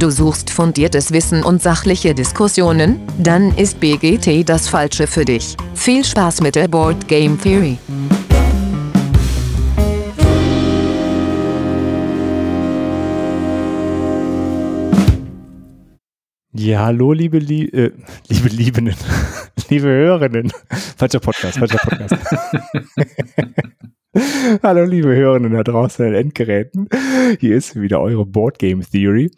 Du suchst fundiertes Wissen und sachliche Diskussionen? Dann ist BGT das Falsche für dich. Viel Spaß mit der Board Game Theory. Ja, hallo, liebe, Lie äh, liebe Liebenden, liebe Hörerinnen. Falscher Podcast, falscher Podcast. hallo, liebe Hörerinnen da draußen an den Endgeräten. Hier ist wieder eure Board Game Theory.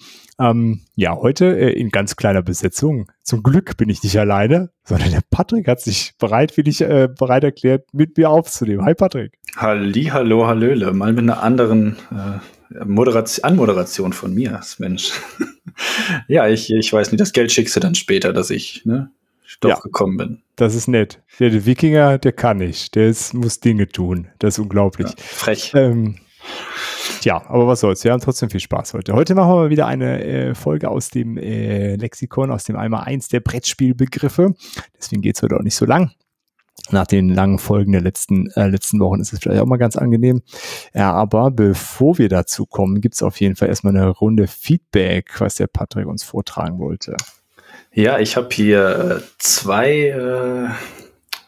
Ähm, ja, heute äh, in ganz kleiner Besetzung. Zum Glück bin ich nicht alleine, sondern der Patrick hat sich bereitwillig äh, bereit erklärt, mit mir aufzunehmen. Hi, Patrick. Halli, hallo, hallöle. Mal mit einer anderen äh, Moderation, Anmoderation von mir, Mensch. ja, ich, ich weiß nicht, das Geld schickst du dann später, dass ich ne, doch ja, gekommen bin. Das ist nett. Der, der, Wikinger, der kann nicht. Der ist, muss Dinge tun. Das ist unglaublich. Ja, frech. Ähm, Tja, aber was soll's. Wir haben trotzdem viel Spaß heute. Heute machen wir mal wieder eine äh, Folge aus dem äh, Lexikon, aus dem einmal eins der Brettspielbegriffe. Deswegen geht's heute auch nicht so lang. Nach den langen Folgen der letzten, äh, letzten Wochen ist es vielleicht auch mal ganz angenehm. Ja, aber bevor wir dazu kommen, gibt's auf jeden Fall erstmal eine Runde Feedback, was der Patrick uns vortragen wollte. Ja, ich habe hier äh, zwei äh,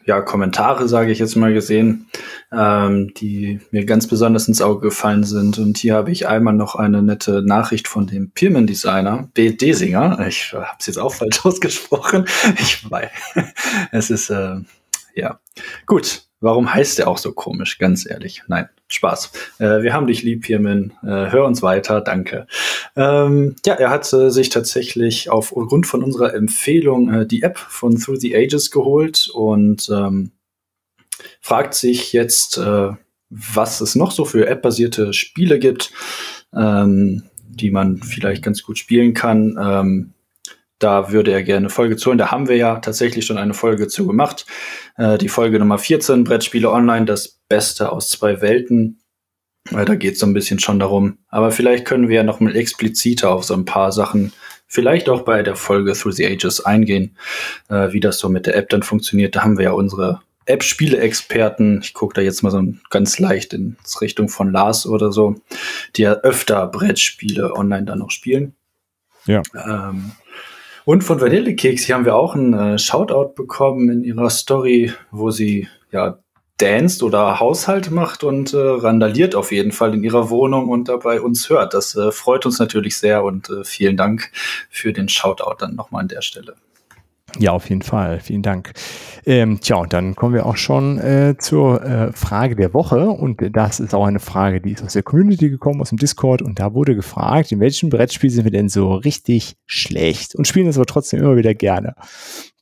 ja, Kommentare, sage ich jetzt mal gesehen, ähm, die mir ganz besonders ins Auge gefallen sind. Und hier habe ich einmal noch eine nette Nachricht von dem Pirmen-Designer, B. Desinger. Ich habe es jetzt auch falsch ausgesprochen. Ich weiß. Es ist, äh, ja. Gut, warum heißt der auch so komisch? Ganz ehrlich. Nein, Spaß. Äh, wir haben dich lieb, Pirmin. Äh, hör uns weiter, danke. Ähm, ja, er hat äh, sich tatsächlich aufgrund von unserer Empfehlung äh, die App von Through the Ages geholt und ähm, fragt sich jetzt, äh, was es noch so für App-basierte Spiele gibt, ähm, die man vielleicht ganz gut spielen kann. Da würde er gerne eine Folge zu. Und da haben wir ja tatsächlich schon eine Folge zu gemacht. Äh, die Folge Nummer 14, Brettspiele online, das Beste aus zwei Welten. Äh, da geht es so ein bisschen schon darum. Aber vielleicht können wir ja noch mal expliziter auf so ein paar Sachen, vielleicht auch bei der Folge Through the Ages eingehen, äh, wie das so mit der App dann funktioniert. Da haben wir ja unsere App-Spiele-Experten, ich gucke da jetzt mal so ganz leicht in Richtung von Lars oder so, die ja öfter Brettspiele online dann noch spielen. Ja. Ähm, und von Vanillekeks, hier haben wir auch einen äh, Shoutout bekommen in ihrer Story, wo sie ja danst oder Haushalt macht und äh, randaliert auf jeden Fall in ihrer Wohnung und dabei uns hört. Das äh, freut uns natürlich sehr und äh, vielen Dank für den Shoutout dann nochmal an der Stelle. Ja, auf jeden Fall. Vielen Dank. Ähm, tja, und dann kommen wir auch schon äh, zur äh, Frage der Woche. Und das ist auch eine Frage, die ist aus der Community gekommen, aus dem Discord. Und da wurde gefragt, in welchem Brettspiel sind wir denn so richtig schlecht und spielen das aber trotzdem immer wieder gerne.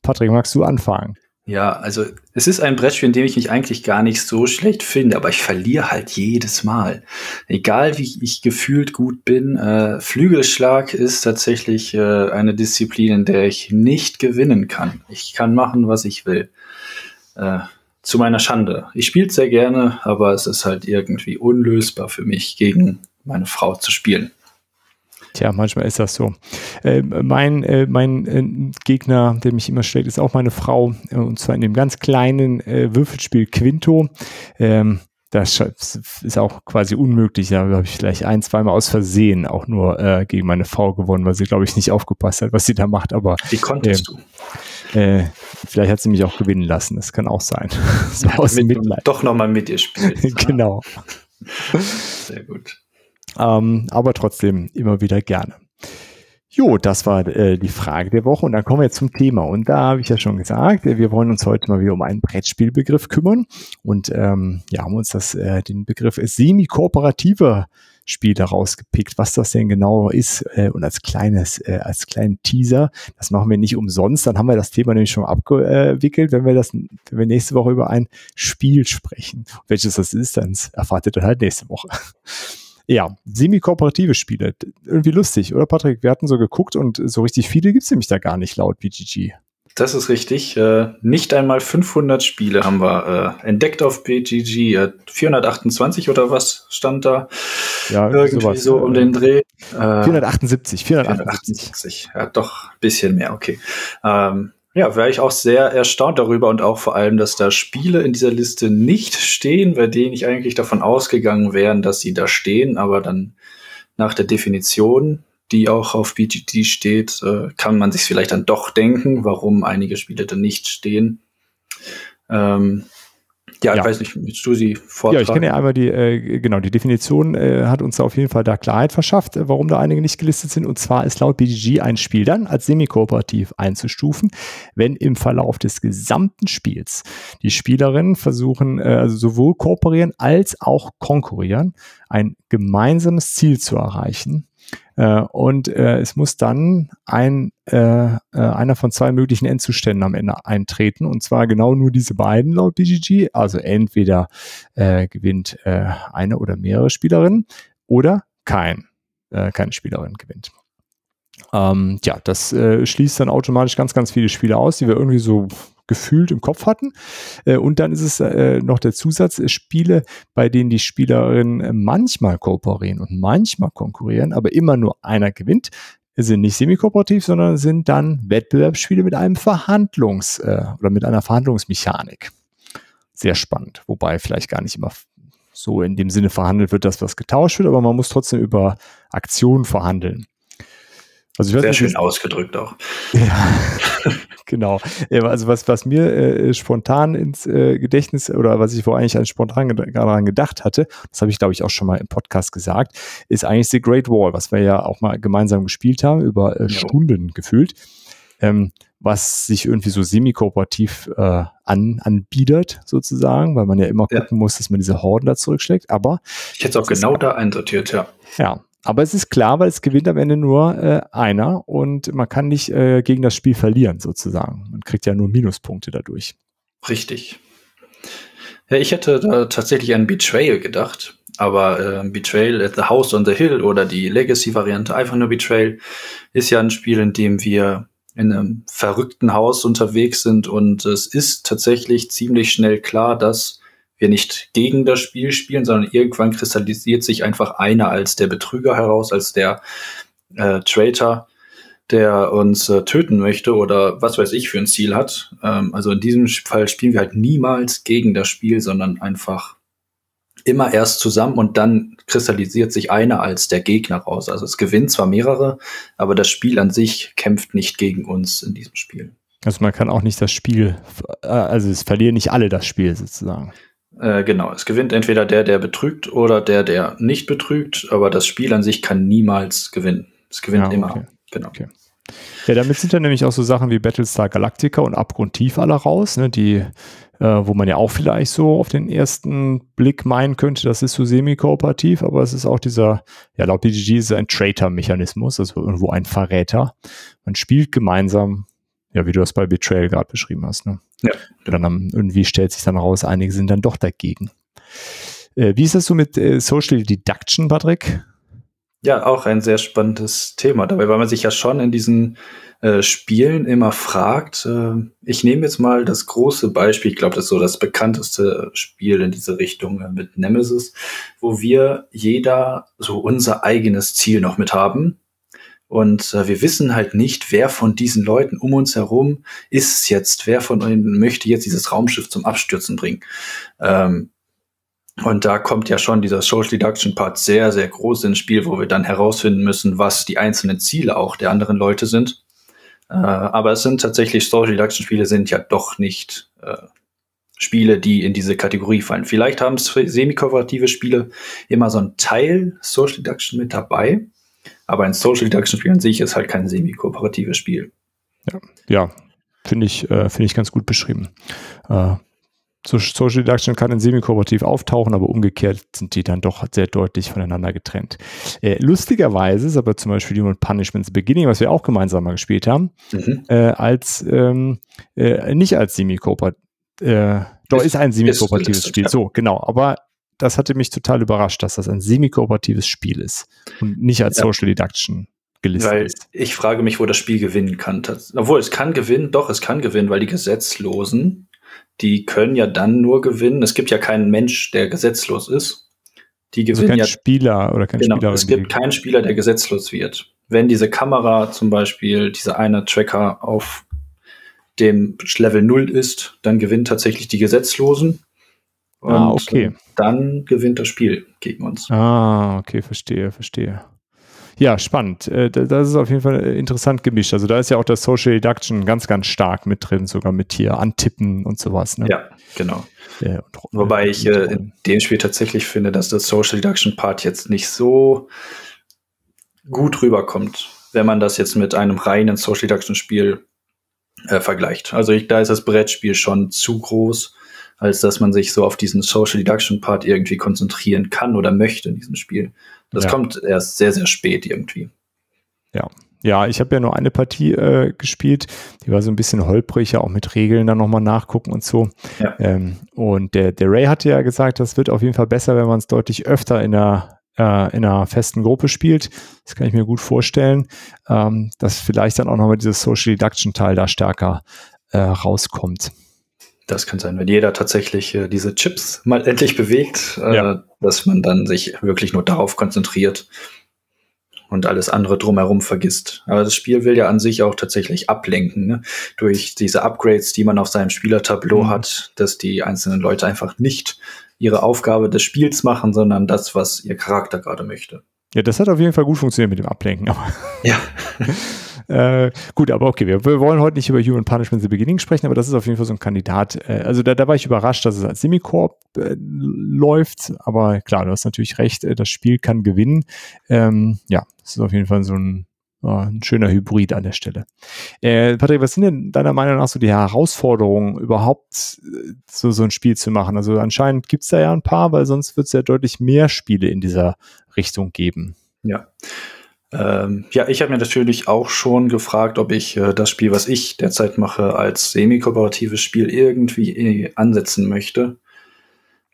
Patrick, magst du anfangen? Ja, also es ist ein Brettspiel, in dem ich mich eigentlich gar nicht so schlecht finde, aber ich verliere halt jedes Mal. Egal wie ich gefühlt gut bin, äh, Flügelschlag ist tatsächlich äh, eine Disziplin, in der ich nicht gewinnen kann. Ich kann machen, was ich will. Äh, zu meiner Schande. Ich spiele sehr gerne, aber es ist halt irgendwie unlösbar für mich, gegen meine Frau zu spielen. Tja, manchmal ist das so. Äh, mein äh, mein äh, Gegner, der mich immer schlägt, ist auch meine Frau. Äh, und zwar in dem ganz kleinen äh, Würfelspiel Quinto. Ähm, das ist auch quasi unmöglich. Da habe ich vielleicht ein, zweimal aus Versehen auch nur äh, gegen meine Frau gewonnen, weil sie, glaube ich, nicht aufgepasst hat, was sie da macht. Aber wie konntest äh, du? Äh, vielleicht hat sie mich auch gewinnen lassen. Das kann auch sein. so aus mit, Mitleid. Doch nochmal mit ihr spielen. genau. Sehr gut. Ähm, aber trotzdem immer wieder gerne. Jo, das war äh, die Frage der Woche und dann kommen wir jetzt zum Thema. Und da habe ich ja schon gesagt, wir wollen uns heute mal wieder um einen Brettspielbegriff kümmern und ähm, ja, haben uns das, äh, den Begriff semi-kooperativer Spiele rausgepickt, was das denn genau ist äh, und als kleines, äh, als kleinen Teaser. Das machen wir nicht umsonst. Dann haben wir das Thema nämlich schon abgewickelt, wenn wir das, wenn wir nächste Woche über ein Spiel sprechen. Welches das ist, dann erfahrt ihr dann halt nächste Woche. Ja, semi-kooperative Spiele. Irgendwie lustig, oder Patrick? Wir hatten so geguckt und so richtig viele gibt's nämlich da gar nicht laut BGG. Das ist richtig. Äh, nicht einmal 500 Spiele haben wir äh, entdeckt auf BGG. Äh, 428 oder was stand da? Ja, irgendwie sowas, so um den Dreh. 478, 478. 478. Ja, doch ein bisschen mehr, okay. Ähm, ja, wäre ich auch sehr erstaunt darüber und auch vor allem, dass da Spiele in dieser Liste nicht stehen, bei denen ich eigentlich davon ausgegangen wäre, dass sie da stehen, aber dann nach der Definition die auch auf BGG steht, äh, kann man sich vielleicht dann doch denken, warum einige Spiele dann nicht stehen. Ähm, ja, ja, ich weiß nicht, willst du sie vortragen? Ja, ich kenne ja einmal die, äh, genau, die Definition äh, hat uns auf jeden Fall da Klarheit verschafft, äh, warum da einige nicht gelistet sind. Und zwar ist laut BGG ein Spiel dann als semi-kooperativ einzustufen, wenn im Verlauf des gesamten Spiels die Spielerinnen versuchen, äh, also sowohl kooperieren als auch konkurrieren, ein gemeinsames Ziel zu erreichen äh, und es muss dann ein, äh, äh, einer von zwei möglichen Endzuständen am Ende eintreten. Und zwar genau nur diese beiden laut BGG. Also entweder äh, gewinnt äh, eine oder mehrere Spielerinnen oder kein, äh, keine Spielerin gewinnt. Ähm, ja, das äh, schließt dann automatisch ganz, ganz viele Spiele aus, die wir irgendwie so gefühlt im Kopf hatten. Und dann ist es noch der Zusatz, Spiele, bei denen die Spielerinnen manchmal kooperieren und manchmal konkurrieren, aber immer nur einer gewinnt, sind nicht semi-kooperativ, sondern sind dann Wettbewerbsspiele mit einem Verhandlungs- oder mit einer Verhandlungsmechanik. Sehr spannend, wobei vielleicht gar nicht immer so in dem Sinne verhandelt wird, dass was getauscht wird, aber man muss trotzdem über Aktionen verhandeln. Also Sehr nicht, schön ausgedrückt auch. Ja, genau. Also was, was mir äh, spontan ins äh, Gedächtnis oder was ich vor eigentlich als spontan daran gedacht hatte, das habe ich glaube ich auch schon mal im Podcast gesagt, ist eigentlich The Great Wall, was wir ja auch mal gemeinsam gespielt haben, über äh, Stunden gefühlt. Ähm, was sich irgendwie so semi-kooperativ äh, an, anbietet, sozusagen, weil man ja immer gucken muss, dass man diese Horden da zurückschlägt. Aber ich hätte es auch genau da einsortiert, ja. Ja, aber es ist klar, weil es gewinnt am Ende nur äh, einer und man kann nicht äh, gegen das Spiel verlieren, sozusagen. Man kriegt ja nur Minuspunkte dadurch. Richtig. Ja, ich hätte da tatsächlich an Betrayal gedacht, aber äh, Betrayal at the House on the Hill oder die Legacy-Variante, einfach nur Betrayal, ist ja ein Spiel, in dem wir in einem verrückten Haus unterwegs sind und es ist tatsächlich ziemlich schnell klar, dass wir nicht gegen das Spiel spielen, sondern irgendwann kristallisiert sich einfach einer als der Betrüger heraus, als der äh, Traitor, der uns äh, töten möchte oder was weiß ich für ein Ziel hat. Ähm, also in diesem Fall spielen wir halt niemals gegen das Spiel, sondern einfach immer erst zusammen und dann kristallisiert sich einer als der Gegner raus. Also es gewinnt zwar mehrere, aber das Spiel an sich kämpft nicht gegen uns in diesem Spiel. Also man kann auch nicht das Spiel, äh, also es verlieren nicht alle das Spiel sozusagen. Äh, genau, es gewinnt entweder der, der betrügt oder der, der nicht betrügt, aber das Spiel an sich kann niemals gewinnen. Es gewinnt ja, okay. immer. Genau. Okay. Ja, damit sind dann nämlich auch so Sachen wie Battlestar Galactica und Abgrundtief alle raus, ne, die, äh, wo man ja auch vielleicht so auf den ersten Blick meinen könnte, das ist so semi-kooperativ, aber es ist auch dieser, ja, laut BGG ist es ein Traitor-Mechanismus, also irgendwo ein Verräter. Man spielt gemeinsam, ja, wie du das bei Betrayal gerade beschrieben hast, ne? Ja. Dann am, irgendwie stellt sich dann raus, einige sind dann doch dagegen. Äh, wie ist das so mit äh, Social Deduction, Patrick? Ja, auch ein sehr spannendes Thema dabei, weil man sich ja schon in diesen äh, Spielen immer fragt. Äh, ich nehme jetzt mal das große Beispiel, ich glaube, das ist so das bekannteste Spiel in diese Richtung äh, mit Nemesis, wo wir jeder so unser eigenes Ziel noch mit haben und äh, wir wissen halt nicht, wer von diesen Leuten um uns herum ist es jetzt, wer von ihnen möchte jetzt dieses Raumschiff zum Abstürzen bringen. Ähm, und da kommt ja schon dieser Social Deduction Part sehr, sehr groß ins Spiel, wo wir dann herausfinden müssen, was die einzelnen Ziele auch der anderen Leute sind. Äh, aber es sind tatsächlich Social Deduction Spiele sind ja doch nicht äh, Spiele, die in diese Kategorie fallen. Vielleicht haben semi-kooperative Spiele immer so ein Teil Social Deduction mit dabei. Aber ein Social Deduction Spiel an sich ist halt kein semi-kooperatives Spiel. Ja, ja finde ich, äh, finde ich ganz gut beschrieben. Äh, Social Deduction kann in semi-kooperativ auftauchen, aber umgekehrt sind die dann doch sehr deutlich voneinander getrennt. Äh, lustigerweise ist aber zum Beispiel Human Punishments Beginning, was wir auch gemeinsam mal gespielt haben, mhm. äh, als ähm, äh, nicht als semi-kooperativ, äh, doch ist, ist ein semi-kooperatives Spiel. Ja. So, genau. Aber das hatte mich total überrascht, dass das ein semi-kooperatives Spiel ist und nicht als ja. Social Deduction gelistet weil ist. Ich frage mich, wo das Spiel gewinnen kann. Obwohl, es kann gewinnen, doch, es kann gewinnen, weil die Gesetzlosen, die können ja dann nur gewinnen. Es gibt ja keinen Mensch, der gesetzlos ist. Die also gewinnen also kein ja, Spieler oder kein genau, Spieler. Es gibt keinen Spieler, der gesetzlos wird. Wenn diese Kamera zum Beispiel, dieser eine Tracker auf dem Level 0 ist, dann gewinnen tatsächlich die Gesetzlosen. Ah, Und ah, okay. dann gewinnt das Spiel gegen uns. Ah, okay, verstehe, verstehe. Ja, spannend. Äh, das ist auf jeden Fall interessant gemischt. Also da ist ja auch das Social Deduction ganz, ganz stark mit drin, sogar mit hier Antippen und sowas. Ne? Ja, genau. Ja, Wobei ich äh, in dem Spiel tatsächlich finde, dass das Social Deduction Part jetzt nicht so gut rüberkommt, wenn man das jetzt mit einem reinen Social Deduction Spiel äh, vergleicht. Also ich, da ist das Brettspiel schon zu groß, als dass man sich so auf diesen Social Deduction Part irgendwie konzentrieren kann oder möchte in diesem Spiel. Das ja. kommt erst sehr, sehr spät irgendwie. Ja. Ja, ich habe ja nur eine Partie äh, gespielt, die war so ein bisschen holprig, ja auch mit Regeln dann nochmal nachgucken und so. Ja. Ähm, und der, der Ray hatte ja gesagt, das wird auf jeden Fall besser, wenn man es deutlich öfter in der äh, in einer festen Gruppe spielt. Das kann ich mir gut vorstellen, ähm, dass vielleicht dann auch nochmal dieses Social Deduction Teil da stärker äh, rauskommt. Das kann sein, wenn jeder tatsächlich äh, diese Chips mal endlich bewegt, äh, ja. dass man dann sich wirklich nur darauf konzentriert und alles andere drumherum vergisst. Aber das Spiel will ja an sich auch tatsächlich ablenken, ne? durch diese Upgrades, die man auf seinem Spielertableau mhm. hat, dass die einzelnen Leute einfach nicht ihre Aufgabe des Spiels machen, sondern das, was ihr Charakter gerade möchte. Ja, das hat auf jeden Fall gut funktioniert mit dem Ablenken. ja. Äh, gut, aber okay, wir, wir, wollen heute nicht über Human Punishment the Beginning sprechen, aber das ist auf jeden Fall so ein Kandidat. Äh, also da, da war ich überrascht, dass es als Semicorp äh, läuft, aber klar, du hast natürlich recht, äh, das Spiel kann gewinnen. Ähm, ja, das ist auf jeden Fall so ein, ein schöner Hybrid an der Stelle. Äh, Patrick, was sind denn deiner Meinung nach so die Herausforderungen, überhaupt äh, so, so ein Spiel zu machen? Also anscheinend gibt es da ja ein paar, weil sonst wird es ja deutlich mehr Spiele in dieser Richtung geben. Ja. Ähm, ja, ich habe mir natürlich auch schon gefragt, ob ich äh, das Spiel, was ich derzeit mache, als semi-kooperatives Spiel irgendwie äh, ansetzen möchte.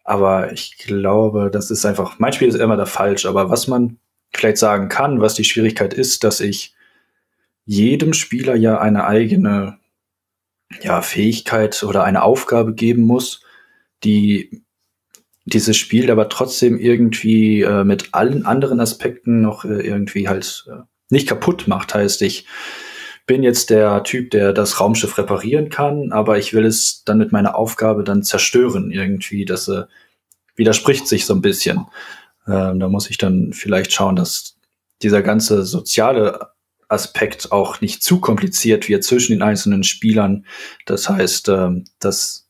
Aber ich glaube, das ist einfach, mein Spiel ist immer da falsch. Aber was man vielleicht sagen kann, was die Schwierigkeit ist, dass ich jedem Spieler ja eine eigene ja, Fähigkeit oder eine Aufgabe geben muss, die dieses Spiel aber trotzdem irgendwie äh, mit allen anderen Aspekten noch äh, irgendwie halt äh, nicht kaputt macht. Heißt, ich bin jetzt der Typ, der das Raumschiff reparieren kann, aber ich will es dann mit meiner Aufgabe dann zerstören irgendwie. Das äh, widerspricht sich so ein bisschen. Ähm, da muss ich dann vielleicht schauen, dass dieser ganze soziale Aspekt auch nicht zu kompliziert wird zwischen den einzelnen Spielern. Das heißt, ähm, dass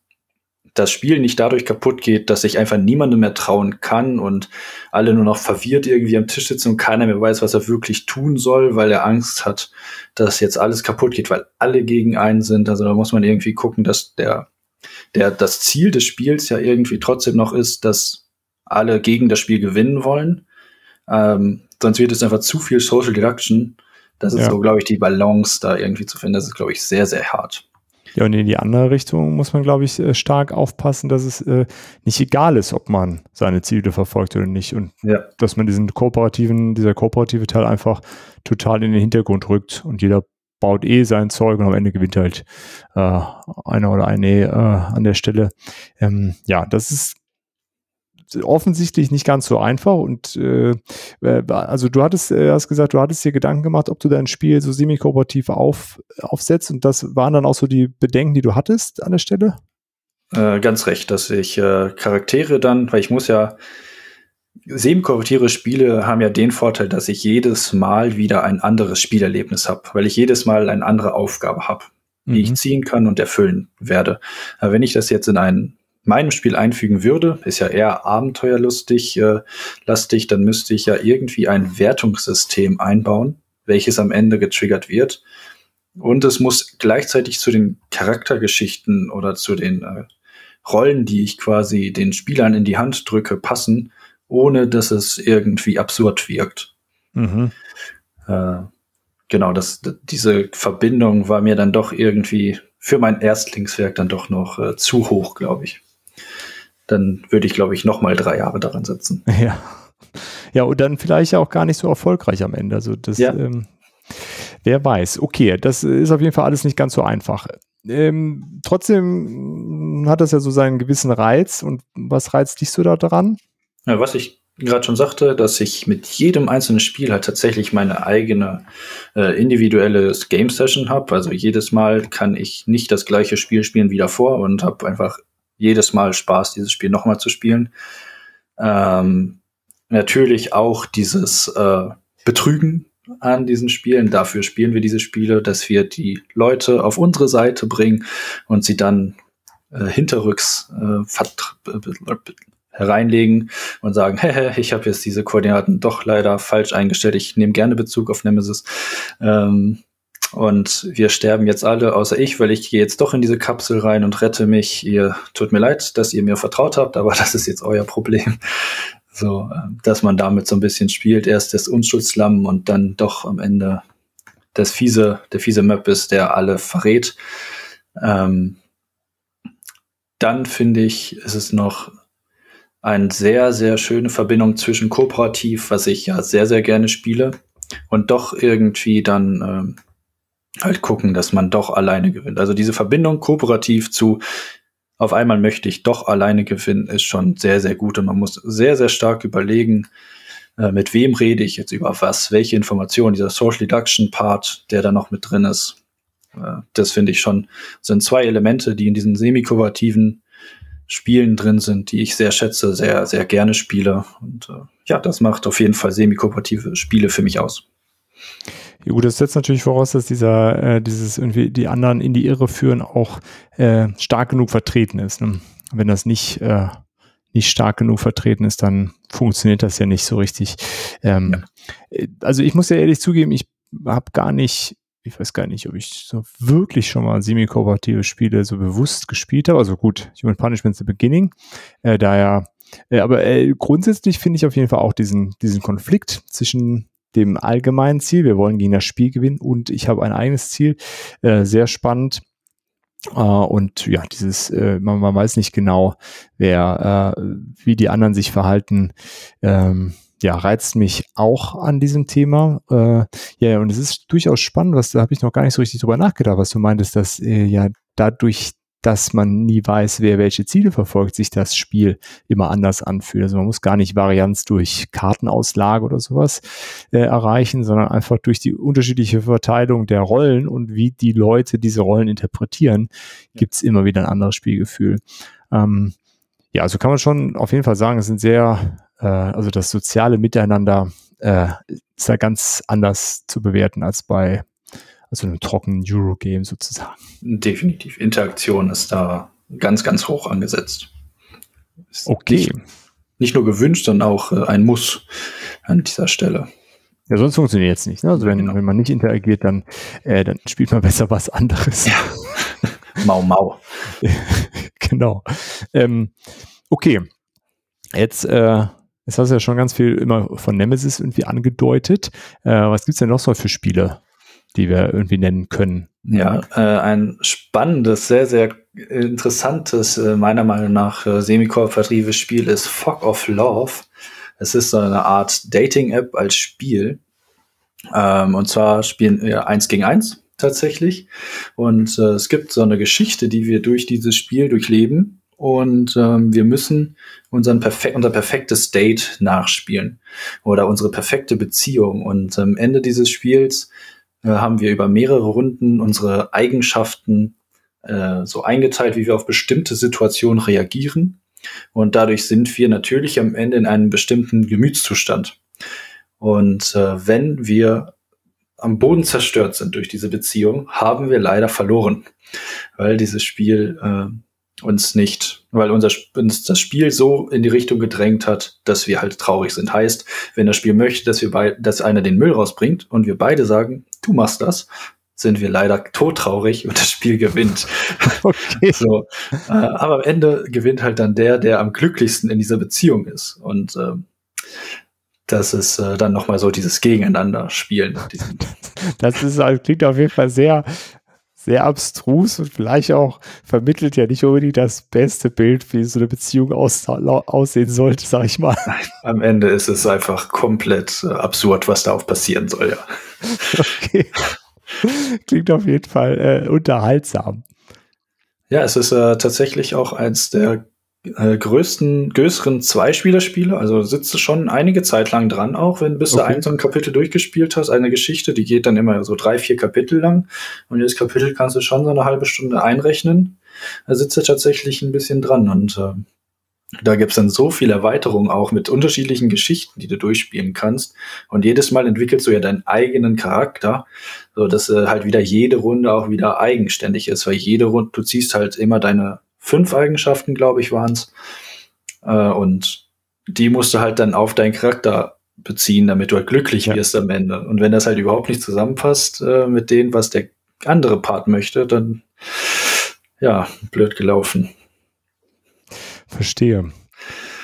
das Spiel nicht dadurch kaputt geht, dass ich einfach niemandem mehr trauen kann und alle nur noch verwirrt irgendwie am Tisch sitzen und keiner mehr weiß, was er wirklich tun soll, weil er Angst hat, dass jetzt alles kaputt geht, weil alle gegen einen sind. Also da muss man irgendwie gucken, dass der, der, das Ziel des Spiels ja irgendwie trotzdem noch ist, dass alle gegen das Spiel gewinnen wollen. Ähm, sonst wird es einfach zu viel Social Deduction. Das ist ja. so, glaube ich, die Balance da irgendwie zu finden. Das ist, glaube ich, sehr, sehr hart. Ja, und in die andere Richtung muss man, glaube ich, äh, stark aufpassen, dass es äh, nicht egal ist, ob man seine Ziele verfolgt oder nicht. Und ja. dass man diesen kooperativen, dieser kooperative Teil einfach total in den Hintergrund rückt und jeder baut eh sein Zeug und am Ende gewinnt halt äh, einer oder eine äh, an der Stelle. Ähm, ja, das ist offensichtlich nicht ganz so einfach. Und äh, äh, also du hattest, äh, hast gesagt, du hattest dir Gedanken gemacht, ob du dein Spiel so semi-kooperativ auf, aufsetzt. Und das waren dann auch so die Bedenken, die du hattest an der Stelle? Äh, ganz recht, dass ich äh, Charaktere dann, weil ich muss ja semi-kooperative Spiele haben ja den Vorteil, dass ich jedes Mal wieder ein anderes Spielerlebnis habe, weil ich jedes Mal eine andere Aufgabe habe, die mhm. ich ziehen kann und erfüllen werde. Aber wenn ich das jetzt in ein meinem Spiel einfügen würde, ist ja eher abenteuerlustig, äh, lastig, dann müsste ich ja irgendwie ein Wertungssystem einbauen, welches am Ende getriggert wird. Und es muss gleichzeitig zu den Charaktergeschichten oder zu den äh, Rollen, die ich quasi den Spielern in die Hand drücke, passen, ohne dass es irgendwie absurd wirkt. Mhm. Äh, genau, das, diese Verbindung war mir dann doch irgendwie für mein Erstlingswerk dann doch noch äh, zu hoch, glaube ich dann würde ich, glaube ich, noch mal drei Jahre daran setzen. Ja. Ja, und dann vielleicht auch gar nicht so erfolgreich am Ende. Also das, ja. ähm, wer weiß. Okay, das ist auf jeden Fall alles nicht ganz so einfach. Ähm, trotzdem hat das ja so seinen gewissen Reiz. Und was reizt dich so da dran? Ja, was ich gerade schon sagte, dass ich mit jedem einzelnen Spiel halt tatsächlich meine eigene äh, individuelle Game Session habe. Also jedes Mal kann ich nicht das gleiche Spiel spielen wie davor und habe einfach jedes Mal Spaß, dieses Spiel nochmal zu spielen. Ähm, natürlich auch dieses äh, betrügen an diesen Spielen. Dafür spielen wir diese Spiele, dass wir die Leute auf unsere Seite bringen und sie dann äh, hinterrücks äh, hereinlegen und sagen, hehe, ich habe jetzt diese Koordinaten doch leider falsch eingestellt. Ich nehme gerne Bezug auf Nemesis. Ähm, und wir sterben jetzt alle, außer ich, weil ich gehe jetzt doch in diese Kapsel rein und rette mich. Ihr tut mir leid, dass ihr mir vertraut habt, aber das ist jetzt euer Problem. So, äh, dass man damit so ein bisschen spielt. Erst das Unschuldslamm und dann doch am Ende das fiese, der fiese Map ist, der alle verrät. Ähm, dann finde ich, ist es noch eine sehr, sehr schöne Verbindung zwischen Kooperativ, was ich ja sehr, sehr gerne spiele, und doch irgendwie dann ähm, halt gucken, dass man doch alleine gewinnt. Also diese Verbindung kooperativ zu auf einmal möchte ich doch alleine gewinnen, ist schon sehr, sehr gut und man muss sehr, sehr stark überlegen, äh, mit wem rede ich jetzt über was, welche Informationen, dieser Social Deduction Part, der da noch mit drin ist. Äh, das finde ich schon, sind zwei Elemente, die in diesen semi-kooperativen Spielen drin sind, die ich sehr schätze, sehr, sehr gerne spiele. Und äh, ja, das macht auf jeden Fall semi-kooperative Spiele für mich aus. Ja, gut, das setzt natürlich voraus, dass dieser, äh, dieses irgendwie die anderen in die Irre führen auch äh, stark genug vertreten ist. Ne? Wenn das nicht, äh, nicht stark genug vertreten ist, dann funktioniert das ja nicht so richtig. Ähm, ja. Äh, also ich muss ja ehrlich zugeben, ich habe gar nicht, ich weiß gar nicht, ob ich so wirklich schon mal semi-kooperative Spiele so bewusst gespielt habe. Also gut, Human Punishment the Beginning, äh, daher äh, aber äh, grundsätzlich finde ich auf jeden Fall auch diesen, diesen Konflikt zwischen dem allgemeinen Ziel. Wir wollen gegen das Spiel gewinnen und ich habe ein eigenes Ziel. Äh, sehr spannend. Uh, und ja, dieses, äh, man, man, weiß nicht genau, wer, äh, wie die anderen sich verhalten, ähm, ja, reizt mich auch an diesem Thema. Äh, ja, und es ist durchaus spannend, was da habe ich noch gar nicht so richtig drüber nachgedacht, was du meintest, dass äh, ja dadurch dass man nie weiß, wer welche Ziele verfolgt, sich das Spiel immer anders anfühlt. Also man muss gar nicht Varianz durch Kartenauslage oder sowas äh, erreichen, sondern einfach durch die unterschiedliche Verteilung der Rollen und wie die Leute diese Rollen interpretieren, gibt's immer wieder ein anderes Spielgefühl. Ähm, ja, also kann man schon auf jeden Fall sagen, es sind sehr, äh, also das soziale Miteinander äh, ist da ganz anders zu bewerten als bei also einem trockenen Eurogame sozusagen. Definitiv. Interaktion ist da ganz, ganz hoch angesetzt. Ist okay. Nicht, nicht, nur gewünscht, sondern auch äh, ein Muss an dieser Stelle. Ja, sonst funktioniert es nicht. Ne? Also wenn, genau. wenn man nicht interagiert, dann, äh, dann spielt man besser was anderes. Ja. mau Mau. genau. Ähm, okay. Jetzt, äh, jetzt hast du ja schon ganz viel immer von Nemesis irgendwie angedeutet. Äh, was gibt's denn noch so für Spiele, die wir irgendwie nennen können. Ja, äh, ein spannendes, sehr, sehr interessantes, äh, meiner Meinung nach äh, semi-kooperatives Spiel ist Fog of Love. Es ist so eine Art Dating-App als Spiel. Ähm, und zwar spielen wir eins gegen eins tatsächlich. Und äh, es gibt so eine Geschichte, die wir durch dieses Spiel durchleben. Und ähm, wir müssen unseren perfek unser perfektes Date nachspielen oder unsere perfekte Beziehung. Und am Ende dieses Spiels äh, haben wir über mehrere Runden unsere Eigenschaften äh, so eingeteilt, wie wir auf bestimmte Situationen reagieren. Und dadurch sind wir natürlich am Ende in einem bestimmten Gemütszustand. Und äh, wenn wir am Boden zerstört sind durch diese Beziehung, haben wir leider verloren, weil dieses Spiel äh, uns nicht, weil unser, uns das Spiel so in die Richtung gedrängt hat, dass wir halt traurig sind. Heißt, wenn das Spiel möchte, dass wir bei, dass einer den Müll rausbringt und wir beide sagen, du machst das, sind wir leider todtraurig und das Spiel gewinnt. Okay. So, äh, aber am Ende gewinnt halt dann der, der am glücklichsten in dieser Beziehung ist. Und äh, das ist äh, dann nochmal so dieses Gegeneinander spielen. Das ist, also klingt auf jeden Fall sehr, sehr abstrus und vielleicht auch vermittelt ja nicht unbedingt das beste Bild, wie so eine Beziehung aus, aussehen sollte, sag ich mal. Am Ende ist es einfach komplett äh, absurd, was da auch passieren soll, ja. Okay. Klingt auf jeden Fall äh, unterhaltsam. Ja, es ist äh, tatsächlich auch eins der äh, größten, größeren Zweispieler-Spiele. Also sitzt du schon einige Zeit lang dran, auch wenn bis okay. du ein so ein Kapitel durchgespielt hast. Eine Geschichte, die geht dann immer so drei, vier Kapitel lang. Und jedes Kapitel kannst du schon so eine halbe Stunde einrechnen. Da sitzt du tatsächlich ein bisschen dran und äh, Da gibt's dann so viele Erweiterungen auch mit unterschiedlichen Geschichten, die du durchspielen kannst. Und jedes Mal entwickelst du ja deinen eigenen Charakter, so dass äh, halt wieder jede Runde auch wieder eigenständig ist, weil jede Runde, du ziehst halt immer deine fünf Eigenschaften, glaube ich, waren's. Äh, und die musst du halt dann auf deinen Charakter beziehen, damit du halt glücklich ja. wirst am Ende. Und wenn das halt überhaupt nicht zusammenpasst äh, mit dem, was der andere Part möchte, dann ja, blöd gelaufen. Verstehe.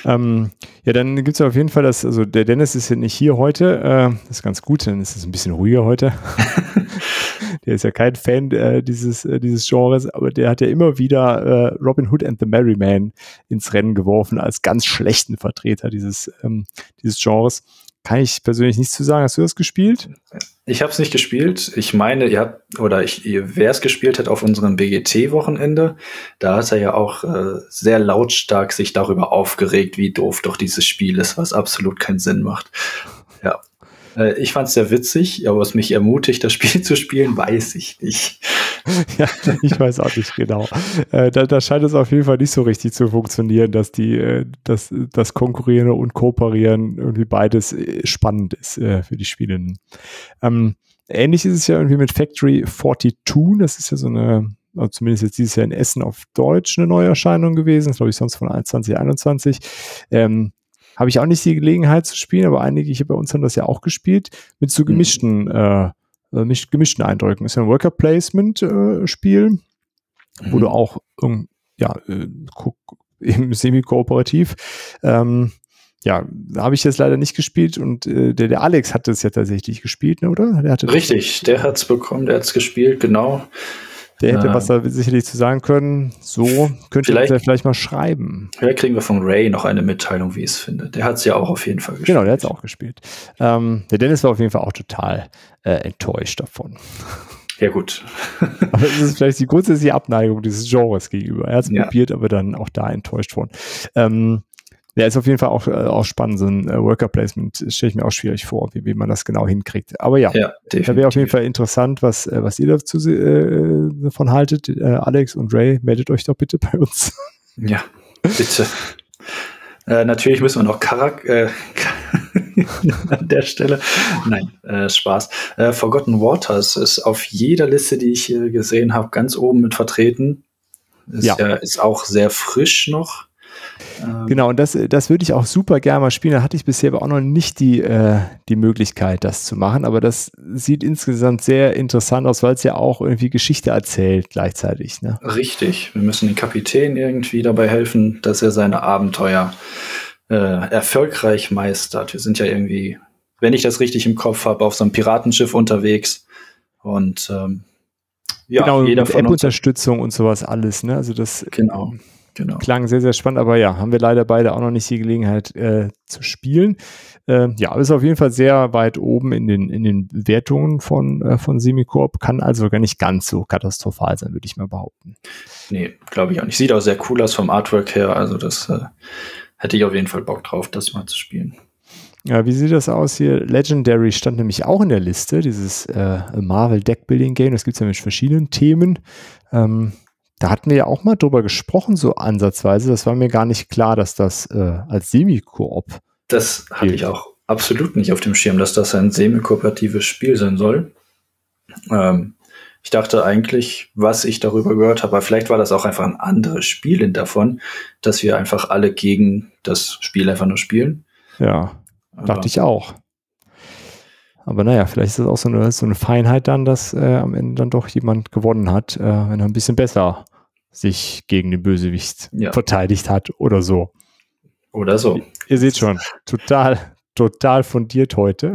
Ähm, ja, dann gibt es ja auf jeden Fall das, also der Dennis ist ja nicht hier heute, äh, das ist ganz gut, dann ist es ein bisschen ruhiger heute. der ist ja kein Fan äh, dieses, äh, dieses Genres, aber der hat ja immer wieder äh, Robin Hood and the Merry Man ins Rennen geworfen als ganz schlechten Vertreter dieses, ähm, dieses Genres. Kann ich persönlich nichts zu sagen. Hast du das gespielt? Ich habe es nicht gespielt. Ich meine, ihr habt, oder ich, wer es gespielt hat auf unserem BGT-Wochenende, da hat er ja auch äh, sehr lautstark sich darüber aufgeregt, wie doof doch dieses Spiel ist, was absolut keinen Sinn macht. Ja. Äh, ich fand es sehr witzig, aber was mich ermutigt, das Spiel zu spielen, weiß ich nicht. ja, ich weiß auch nicht genau. Äh, da, da, scheint es auf jeden Fall nicht so richtig zu funktionieren, dass die, äh, dass das Konkurrieren und Kooperieren irgendwie beides äh, spannend ist äh, für die Spielenden. Ähm, ähnlich ist es ja irgendwie mit Factory 42. Das ist ja so eine, also zumindest jetzt dieses Jahr in Essen auf Deutsch eine Neuerscheinung gewesen. Das glaube ich sonst von 2021. Ähm, habe ich auch nicht die Gelegenheit zu spielen, aber einige hier bei uns haben das ja auch gespielt, mit so mhm. gemischten äh, äh, gemischten Eindrücken. Ist ja ein Worker Placement äh, Spiel, mhm. wo du auch ja, äh, eben semi-kooperativ ähm, ja, habe ich jetzt leider nicht gespielt und äh, der, der Alex hat das ja tatsächlich gespielt, ne, oder? Der Richtig, der hat es bekommen, der hat es gespielt, genau. Der hätte äh, was da sicherlich zu sagen können. So könnte vielleicht, er vielleicht mal schreiben. Vielleicht kriegen wir von Ray noch eine Mitteilung, wie ich es finde. Der hat es ja auch auf jeden Fall gespielt. Genau, der hat es auch gespielt. Ähm, der Dennis war auf jeden Fall auch total äh, enttäuscht davon. Ja, gut. aber es ist vielleicht die grundsätzliche Abneigung dieses Genres gegenüber. Er hat es ja. probiert, aber dann auch da enttäuscht worden. Ähm, ja, ist auf jeden Fall auch, äh, auch spannend. So ein äh, Worker Placement stelle ich mir auch schwierig vor, wie, wie man das genau hinkriegt. Aber ja, ja da wäre auf jeden Fall interessant, was, äh, was ihr dazu äh, davon haltet. Äh, Alex und Ray, meldet euch doch bitte bei uns. Ja, bitte. äh, natürlich müssen wir noch Karak äh, an der Stelle. Nein, äh, Spaß. Äh, Forgotten Waters ist auf jeder Liste, die ich hier gesehen habe, ganz oben mit vertreten. Ist, ja. Äh, ist auch sehr frisch noch. Ähm. Genau, und das, das würde ich auch super gerne mal spielen. Da hatte ich bisher aber auch noch nicht die, äh, die Möglichkeit, das zu machen. Aber das sieht insgesamt sehr interessant aus, weil es ja auch irgendwie Geschichte erzählt gleichzeitig. Ne? Richtig. Wir müssen den Kapitän irgendwie dabei helfen, dass er seine Abenteuer äh, erfolgreich meistert. Wir sind ja irgendwie, wenn ich das richtig im Kopf habe, auf so einem Piratenschiff unterwegs. Und ähm, ja, genau, jeder von App-Unterstützung und sowas alles. Ne? Also das genau. Genau. Klang sehr, sehr spannend, aber ja, haben wir leider beide auch noch nicht die Gelegenheit äh, zu spielen. Äh, ja, ist auf jeden Fall sehr weit oben in den, in den Wertungen von, äh, von Semicorp, kann also gar nicht ganz so katastrophal sein, würde ich mal behaupten. Nee, glaube ich auch nicht. Sieht auch sehr cool aus vom Artwork her, also das äh, hätte ich auf jeden Fall Bock drauf, das mal zu spielen. Ja, wie sieht das aus hier? Legendary stand nämlich auch in der Liste, dieses äh, Marvel Deckbuilding Game. Das gibt es ja mit verschiedenen Themen. Ähm, da hatten wir ja auch mal drüber gesprochen, so ansatzweise. Das war mir gar nicht klar, dass das äh, als Semi-Koop. Das hatte ich auch absolut nicht auf dem Schirm, dass das ein semi-kooperatives Spiel sein soll. Ähm, ich dachte eigentlich, was ich darüber gehört habe, vielleicht war das auch einfach ein anderes Spiel davon, dass wir einfach alle gegen das Spiel einfach nur spielen. Ja, Aber dachte ich auch. Aber naja, vielleicht ist das auch so eine, so eine Feinheit dann, dass äh, am Ende dann doch jemand gewonnen hat, äh, wenn er ein bisschen besser sich gegen den Bösewicht ja. verteidigt hat oder so. Oder so. Ihr seht schon, total, total fundiert heute.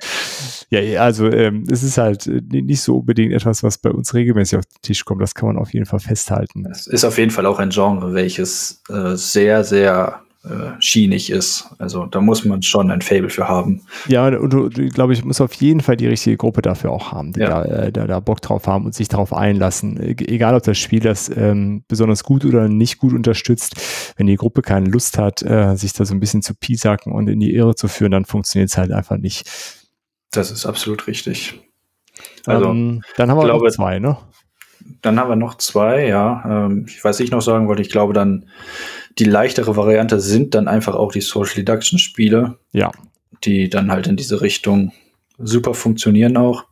ja, also ähm, es ist halt äh, nicht so unbedingt etwas, was bei uns regelmäßig auf den Tisch kommt. Das kann man auf jeden Fall festhalten. Es ist auf jeden Fall auch ein Genre, welches äh, sehr, sehr äh, schienig ist. Also da muss man schon ein Fable für haben. Ja, und du, glaube ich, muss auf jeden Fall die richtige Gruppe dafür auch haben, die ja. da, äh, da, da, Bock drauf haben und sich darauf einlassen. E egal, ob das Spiel das ähm, besonders gut oder nicht gut unterstützt. Wenn die Gruppe keine Lust hat, äh, sich da so ein bisschen zu piesacken und in die Irre zu führen, dann funktioniert es halt einfach nicht. Das ist absolut richtig. Also, ähm, dann haben wir glaube, noch zwei, ne? Dann haben wir noch zwei, ja. Ähm, ich weiß nicht noch sagen wollte, ich glaube dann die leichtere Variante sind dann einfach auch die Social Deduction Spiele. Ja. Die dann halt in diese Richtung super funktionieren auch.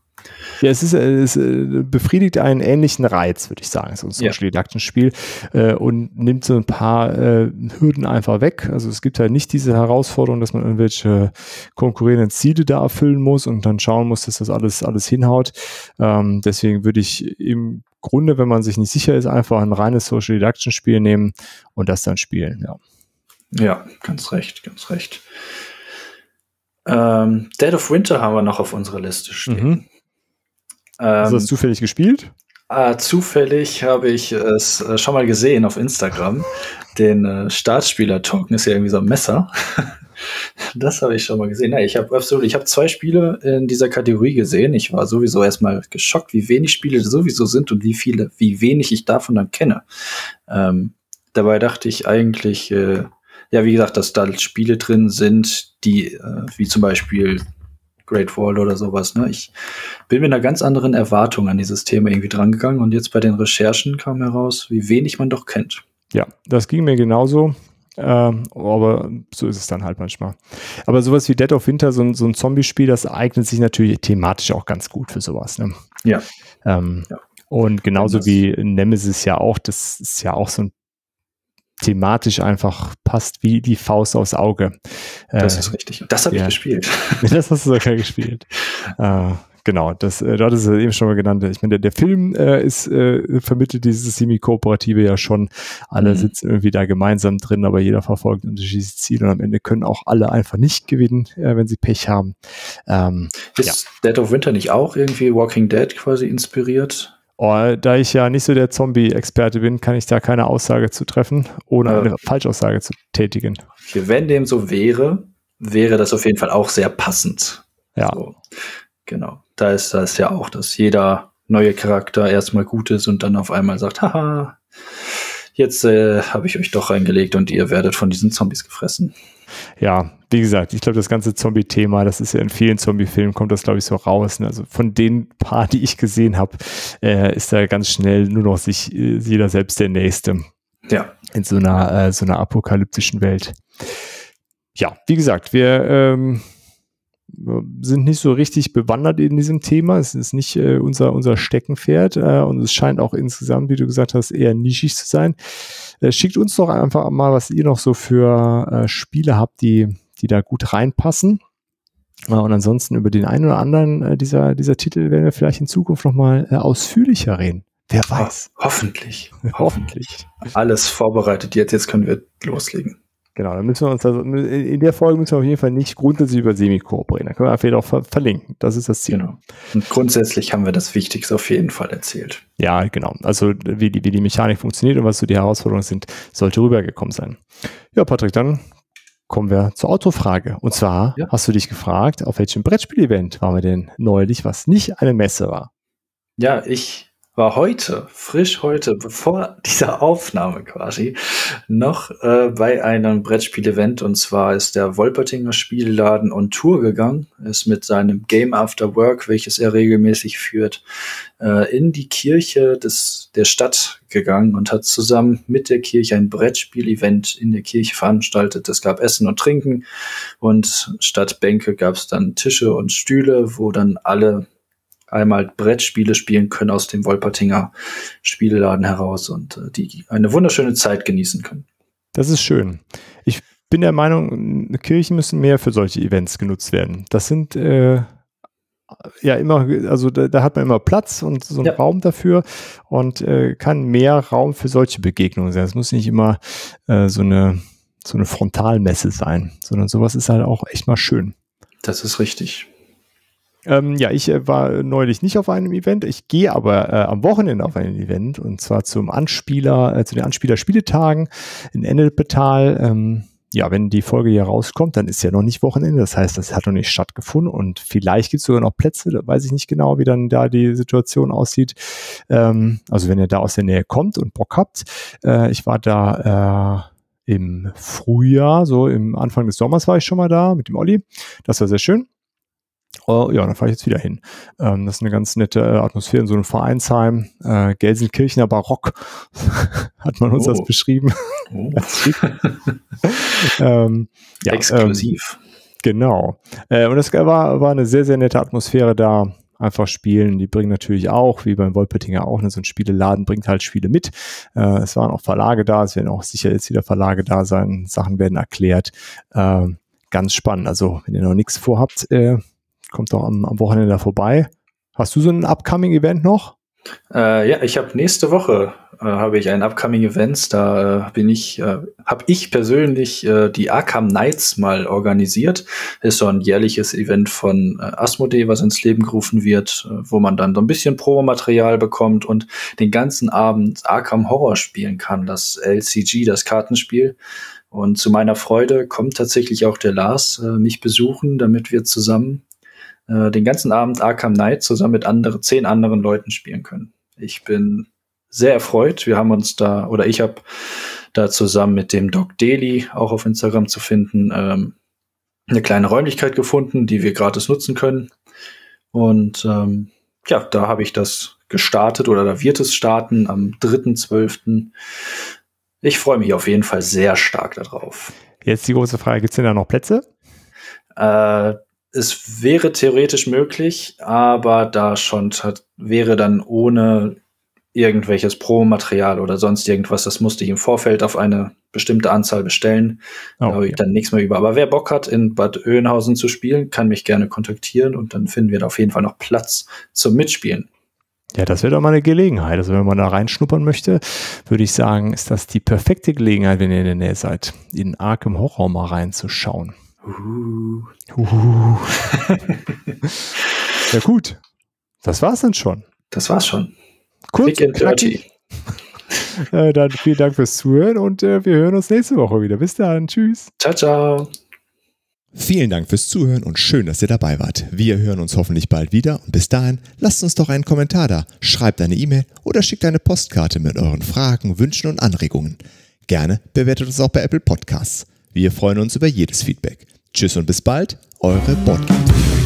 Ja, es, ist, es äh, befriedigt einen ähnlichen Reiz, würde ich sagen, so ein Social Deduction Spiel äh, und nimmt so ein paar äh, Hürden einfach weg. Also es gibt halt nicht diese Herausforderung, dass man irgendwelche konkurrierenden Ziele da erfüllen muss und dann schauen muss, dass das alles, alles hinhaut. Ähm, deswegen würde ich im Grunde, wenn man sich nicht sicher ist, einfach ein reines Social Deduction Spiel nehmen und das dann spielen, ja. Ja, ganz recht, ganz recht. Ähm, Dead of Winter haben wir noch auf unserer Liste stehen. Mhm. Hast du das ähm, zufällig gespielt? Äh, zufällig habe ich es äh, schon mal gesehen auf Instagram. Den äh, Startspieler-Token ist ja irgendwie so ein Messer. das habe ich schon mal gesehen. Ja, ich habe absolut, ich habe zwei Spiele in dieser Kategorie gesehen. Ich war sowieso erstmal geschockt, wie wenig Spiele sowieso sind und wie viele, wie wenig ich davon dann kenne. Ähm, dabei dachte ich eigentlich, äh, ja, wie gesagt, dass da Spiele drin sind, die, äh, wie zum Beispiel Great Wall oder sowas. Ne? Ich bin mit einer ganz anderen Erwartung an dieses Thema irgendwie drangegangen und jetzt bei den Recherchen kam heraus, wie wenig man doch kennt. Ja, das ging mir genauso. Ähm, aber so ist es dann halt manchmal. Aber sowas wie Dead of Winter, so ein, so ein Zombie-Spiel, das eignet sich natürlich thematisch auch ganz gut für sowas. Ne? Ja. Ähm, ja. Und genauso wie Nemesis ja auch, das ist ja auch so ein thematisch einfach passt wie die Faust aufs Auge. Das äh, ist richtig. Das habe ja. ich gespielt. das hast du sogar gespielt. äh, genau, das, äh, dort ist es eben schon mal genannt. Ich meine, der, der Film äh, ist äh, vermittelt dieses semi-kooperative ja schon. Alle mhm. sitzen irgendwie da gemeinsam drin, aber jeder verfolgt ein unterschiedliches Ziel und am Ende können auch alle einfach nicht gewinnen, äh, wenn sie Pech haben. Ähm, ist ja. Dead of Winter nicht auch irgendwie Walking Dead quasi inspiriert? Oh, da ich ja nicht so der Zombie-Experte bin, kann ich da keine Aussage zu treffen, ohne äh, eine Falschaussage zu tätigen. Wenn dem so wäre, wäre das auf jeden Fall auch sehr passend. Ja. So, genau. Da ist das ja auch, dass jeder neue Charakter erstmal gut ist und dann auf einmal sagt, haha, jetzt äh, habe ich euch doch reingelegt und ihr werdet von diesen Zombies gefressen ja, wie gesagt, ich glaube, das ganze Zombie-Thema, das ist ja in vielen Zombie-Filmen, kommt das, glaube ich, so raus. Ne? Also von den paar, die ich gesehen habe, äh, ist da ganz schnell nur noch sich äh, jeder selbst der Nächste. Ja. In so einer, äh, so einer apokalyptischen Welt. Ja, wie gesagt, wir ähm, sind nicht so richtig bewandert in diesem Thema. Es ist nicht äh, unser, unser Steckenpferd äh, und es scheint auch insgesamt, wie du gesagt hast, eher nischig zu sein. Äh, schickt uns doch einfach mal, was ihr noch so für Spiele habt, die, die da gut reinpassen. Und ansonsten über den einen oder anderen äh, dieser, dieser Titel werden wir vielleicht in Zukunft nochmal äh, ausführlicher reden. Wer weiß. Hoffentlich. Hoffentlich. Alles vorbereitet jetzt. Jetzt können wir loslegen. Genau, dann müssen wir uns also, in der Folge müssen wir auf jeden Fall nicht grundsätzlich über Semikoop reden. Da können wir einfach auch ver verlinken. Das ist das Ziel. Genau. Und grundsätzlich haben wir das Wichtigste auf jeden Fall erzählt. Ja, genau. Also wie die, wie die Mechanik funktioniert und was so die Herausforderungen sind, sollte rübergekommen sein. Ja, Patrick, dann kommen wir zur Autofrage. Und zwar ja. hast du dich gefragt, auf welchem Brettspiel-Event waren wir denn neulich, was nicht eine Messe war? Ja, ich war heute, frisch heute, bevor dieser Aufnahme quasi, noch äh, bei einem Brettspiel-Event. Und zwar ist der Wolpertinger Spielladen on Tour gegangen, ist mit seinem Game After Work, welches er regelmäßig führt, äh, in die Kirche des, der Stadt gegangen und hat zusammen mit der Kirche ein Brettspiel-Event in der Kirche veranstaltet. Es gab Essen und Trinken und statt Bänke gab es dann Tische und Stühle, wo dann alle einmal Brettspiele spielen können aus dem Wolpertinger Spieleladen heraus und äh, die eine wunderschöne Zeit genießen können. Das ist schön. Ich bin der Meinung, Kirchen müssen mehr für solche Events genutzt werden. Das sind äh, ja immer, also da, da, hat man immer Platz und so einen ja. Raum dafür und äh, kann mehr Raum für solche Begegnungen sein. Es muss nicht immer äh, so eine so eine Frontalmesse sein, sondern sowas ist halt auch echt mal schön. Das ist richtig. Ähm, ja, ich äh, war neulich nicht auf einem Event. Ich gehe aber äh, am Wochenende auf ein Event und zwar zum Anspieler, äh, zu den Anspieler-Spieletagen in Endelpetal. Ähm, ja, wenn die Folge hier rauskommt, dann ist ja noch nicht Wochenende. Das heißt, das hat noch nicht stattgefunden und vielleicht gibt es sogar noch Plätze. Da weiß ich nicht genau, wie dann da die Situation aussieht. Ähm, also wenn ihr da aus der Nähe kommt und Bock habt. Äh, ich war da äh, im Frühjahr, so im Anfang des Sommers war ich schon mal da mit dem Olli. Das war sehr schön. Oh, ja, da fahre ich jetzt wieder hin. Ähm, das ist eine ganz nette äh, Atmosphäre in so einem Vereinsheim. Äh, Gelsenkirchener Barock hat man uns oh. das beschrieben. Oh. ähm, ja, Exklusiv. Ähm, genau. Äh, und es war, war eine sehr, sehr nette Atmosphäre da. Einfach spielen. Die bringen natürlich auch, wie beim Wolpertinger auch, ne, so ein Spieleladen bringt halt Spiele mit. Äh, es waren auch Verlage da, es werden auch sicher jetzt wieder Verlage da sein. Sachen werden erklärt. Äh, ganz spannend. Also, wenn ihr noch nichts vorhabt, äh, kommt doch am, am Wochenende vorbei. Hast du so ein upcoming Event noch? Äh, ja, ich habe nächste Woche äh, habe ich ein upcoming Event. Da äh, bin ich, äh, habe ich persönlich äh, die Arkham Nights mal organisiert. Ist so ein jährliches Event von äh, Asmodee, was ins Leben gerufen wird, wo man dann so ein bisschen Promomaterial bekommt und den ganzen Abend Arkham Horror spielen kann. Das LCG, das Kartenspiel. Und zu meiner Freude kommt tatsächlich auch der Lars mich besuchen, damit wir zusammen äh, den ganzen Abend Arkham Knight zusammen mit andere, zehn anderen Leuten spielen können. Ich bin sehr erfreut. Wir haben uns da, oder ich habe da zusammen mit dem Doc Daily, auch auf Instagram zu finden, ähm, eine kleine Räumlichkeit gefunden, die wir gratis nutzen können. Und ähm, ja, da habe ich das gestartet oder da wird es starten am 3.12. Ich freue mich auf jeden Fall sehr stark darauf. Jetzt die große Frage, gibt es denn da noch Plätze? Äh, es wäre theoretisch möglich, aber da schon hat, wäre dann ohne irgendwelches Pro-Material oder sonst irgendwas, das musste ich im Vorfeld auf eine bestimmte Anzahl bestellen. Okay. Da habe ich dann nichts mehr über. Aber wer Bock hat, in Bad Oeynhausen zu spielen, kann mich gerne kontaktieren und dann finden wir da auf jeden Fall noch Platz zum Mitspielen. Ja, das wäre doch mal eine Gelegenheit. Also wenn man da reinschnuppern möchte, würde ich sagen, ist das die perfekte Gelegenheit, wenn ihr in der Nähe seid, in Arkham Horror mal reinzuschauen. Uh. Uh. ja gut, das war's dann schon. Das war's schon. Kurz und knackig. äh, dann vielen Dank fürs Zuhören und äh, wir hören uns nächste Woche wieder. Bis dann. Tschüss. Ciao, ciao. Vielen Dank fürs Zuhören und schön, dass ihr dabei wart. Wir hören uns hoffentlich bald wieder und bis dahin lasst uns doch einen Kommentar da, schreibt eine E-Mail oder schickt eine Postkarte mit euren Fragen, Wünschen und Anregungen. Gerne bewertet uns auch bei Apple Podcasts. Wir freuen uns über jedes Feedback. Tschüss und bis bald, eure Bordcast.